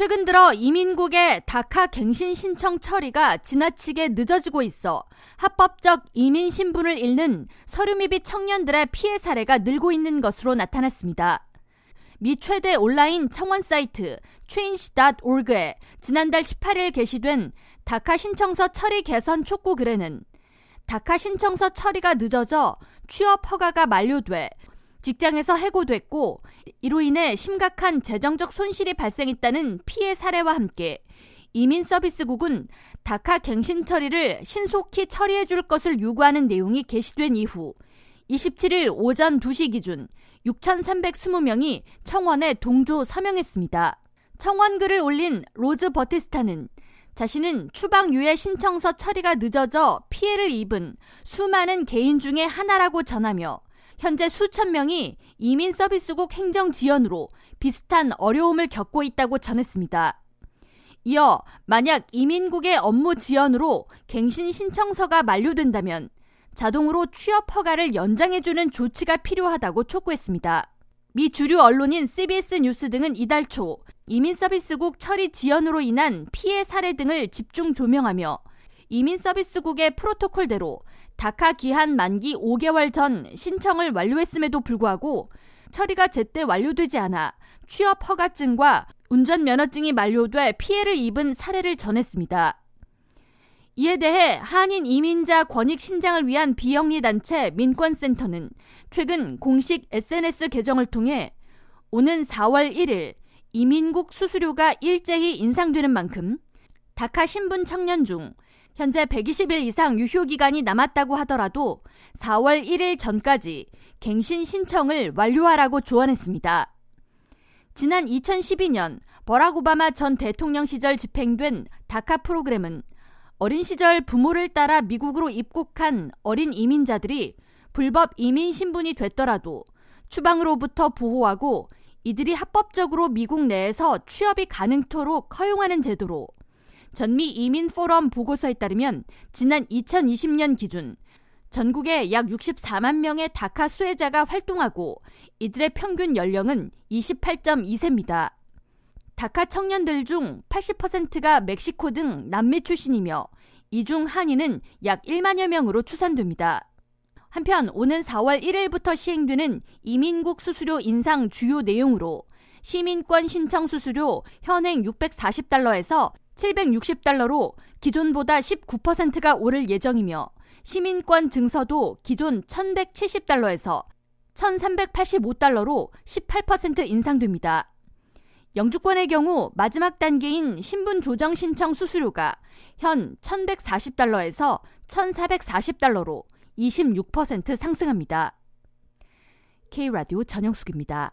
최근 들어 이민국의 다카 갱신 신청 처리가 지나치게 늦어지고 있어 합법적 이민 신분을 잃는 서류 미비 청년들의 피해 사례가 늘고 있는 것으로 나타났습니다. 미 최대 온라인 청원 사이트 change.org에 지난달 18일 게시된 다카 신청서 처리 개선 촉구 글에는 다카 신청서 처리가 늦어져 취업 허가가 만료돼 직장에서 해고됐고 이로 인해 심각한 재정적 손실이 발생했다는 피해 사례와 함께 이민 서비스국은 다카 갱신 처리를 신속히 처리해 줄 것을 요구하는 내용이 게시된 이후 27일 오전 2시 기준 6,320명이 청원에 동조 서명했습니다. 청원글을 올린 로즈 버티스타는 자신은 추방 유예 신청서 처리가 늦어져 피해를 입은 수많은 개인 중의 하나라고 전하며 현재 수천 명이 이민 서비스국 행정 지연으로 비슷한 어려움을 겪고 있다고 전했습니다. 이어 만약 이민국의 업무 지연으로 갱신 신청서가 만료된다면 자동으로 취업 허가를 연장해주는 조치가 필요하다고 촉구했습니다. 미 주류 언론인 CBS 뉴스 등은 이달 초 이민 서비스국 처리 지연으로 인한 피해 사례 등을 집중 조명하며 이민 서비스국의 프로토콜대로 다카 기한 만기 5개월 전 신청을 완료했음에도 불구하고 처리가 제때 완료되지 않아 취업 허가증과 운전 면허증이 만료돼 피해를 입은 사례를 전했습니다. 이에 대해 한인 이민자 권익 신장을 위한 비영리 단체 민권센터는 최근 공식 SNS 계정을 통해 오는 4월 1일 이민국 수수료가 일제히 인상되는 만큼 다카 신분 청년 중 현재 120일 이상 유효 기간이 남았다고 하더라도 4월 1일 전까지 갱신 신청을 완료하라고 조언했습니다. 지난 2012년 버락 오바마 전 대통령 시절 집행된 다카 프로그램은 어린 시절 부모를 따라 미국으로 입국한 어린 이민자들이 불법 이민 신분이 됐더라도 추방으로부터 보호하고 이들이 합법적으로 미국 내에서 취업이 가능토록 허용하는 제도로 전미 이민 포럼 보고서에 따르면 지난 2020년 기준 전국에 약 64만 명의 다카 수혜자가 활동하고 이들의 평균 연령은 28.2세입니다. 다카 청년들 중 80%가 멕시코 등 남미 출신이며 이 중 한인은 약 1만여 명으로 추산됩니다. 한편 오는 4월 1일부터 시행되는 이민국 수수료 인상 주요 내용으로 시민권 신청 수수료 현행 640달러에서 760달러로 기존보다 19%가 오를 예정이며 시민권 증서도 기존 1170달러에서 1385달러로 18% 인상됩니다. 영주권의 경우 마지막 단계인 신분 조정 신청 수수료가 현 1140달러에서 1440달러로 26% 상승합니다. K라디오 전영숙입니다.